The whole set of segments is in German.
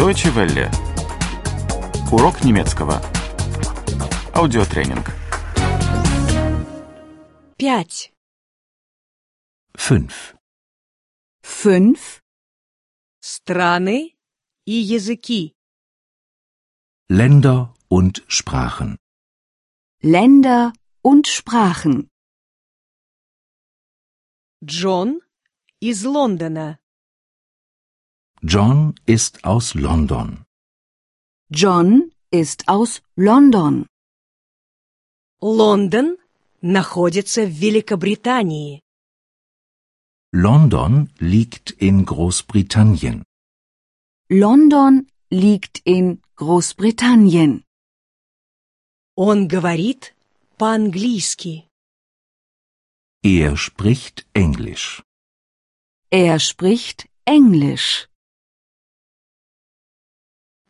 Deutsche Welle. Урок немецкого. Аудиотренинг. Пять. Fünf. Fünf. Страны и языки. Länder und Sprachen. Länder und Sprachen. Джон из Лондона. John ist aus London. John ist aus London. Лондон находится в Великобритании. London liegt in Großbritannien. London liegt in Großbritannien. Он говорит по-английски. Er spricht Englisch. Er spricht Englisch.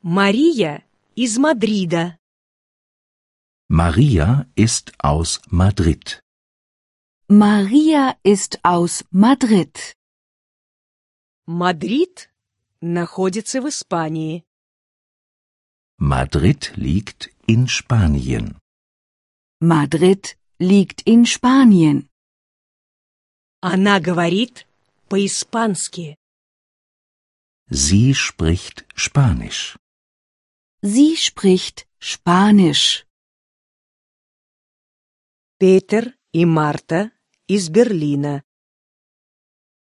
Мария из Мадрида. Maria ist aus Madrid. Maria ist aus Madrid. Мадрид находится в Испании. Madrid liegt in Spanien. Madrid liegt in Spanien. Она говорит по-испански. Sie spricht Spanisch. Sie spricht Spanisch. Петер и Марта из Берлина.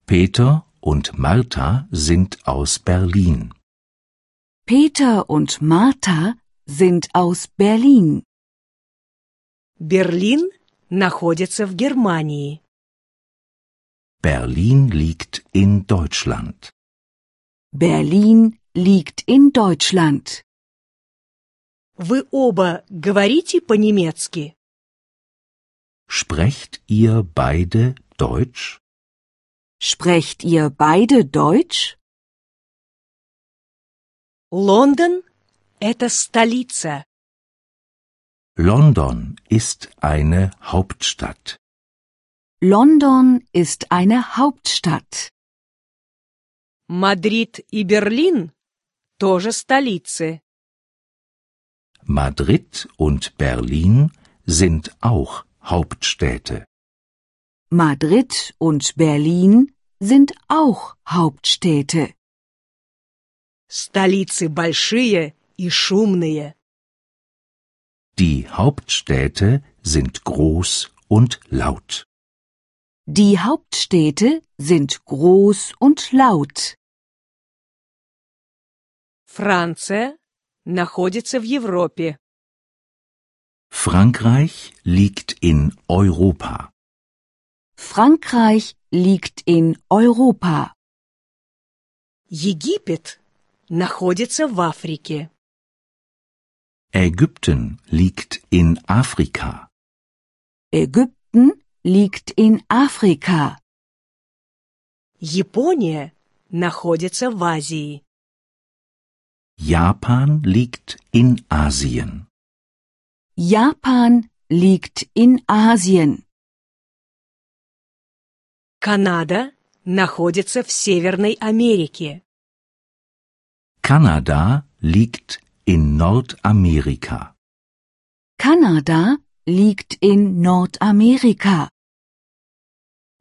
Peter und Martha sind aus Berlin. Peter und Martha sind aus Berlin. Берлин находится в Германии. Berlin liegt in Deutschland. Berlin liegt in Deutschland. Вы оба говорите по-немецки? Sprecht ihr beide Deutsch? Sprecht ihr beide Deutsch? Лондон — это столица. London ist eine Hauptstadt. London ist eine Hauptstadt. Мадрид и Берлин — тоже столицы. Madrid und Berlin sind auch Hauptstädte. Madrid und Berlin sind auch Hauptstädte. Столицы большие и шумные. Die Hauptstädte sind groß und laut. Die Hauptstädte sind groß und laut. Франция находится в Европе. Frankreich liegt in Europa. Frankreich liegt in Europa. Египет находится в Африке. Ägypten liegt in Afrika. Ägypten liegt in Afrika. Япония находится в Азии. Japan liegt in Asien. Japan liegt in Asien. Канада находится в Северной Америке. Kanada liegt in Nordamerika. Kanada liegt in Nordamerika.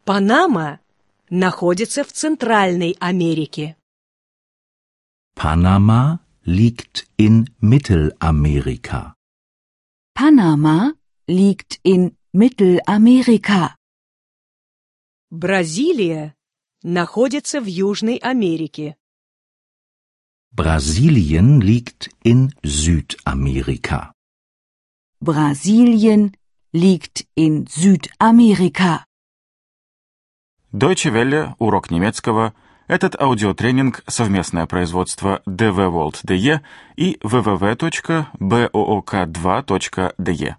Панама находится в Центральной Америке. Panama liegt in Mittelamerika. Panama liegt in Mittelamerika. Бразилия находится в Южной Америке. Brasilien liegt in Südamerika. Brasilien liegt in Südamerika. Deutsche Welle. Урок немецкого. Этот аудиотренинг – совместное производство DW World DE и www.book2.de.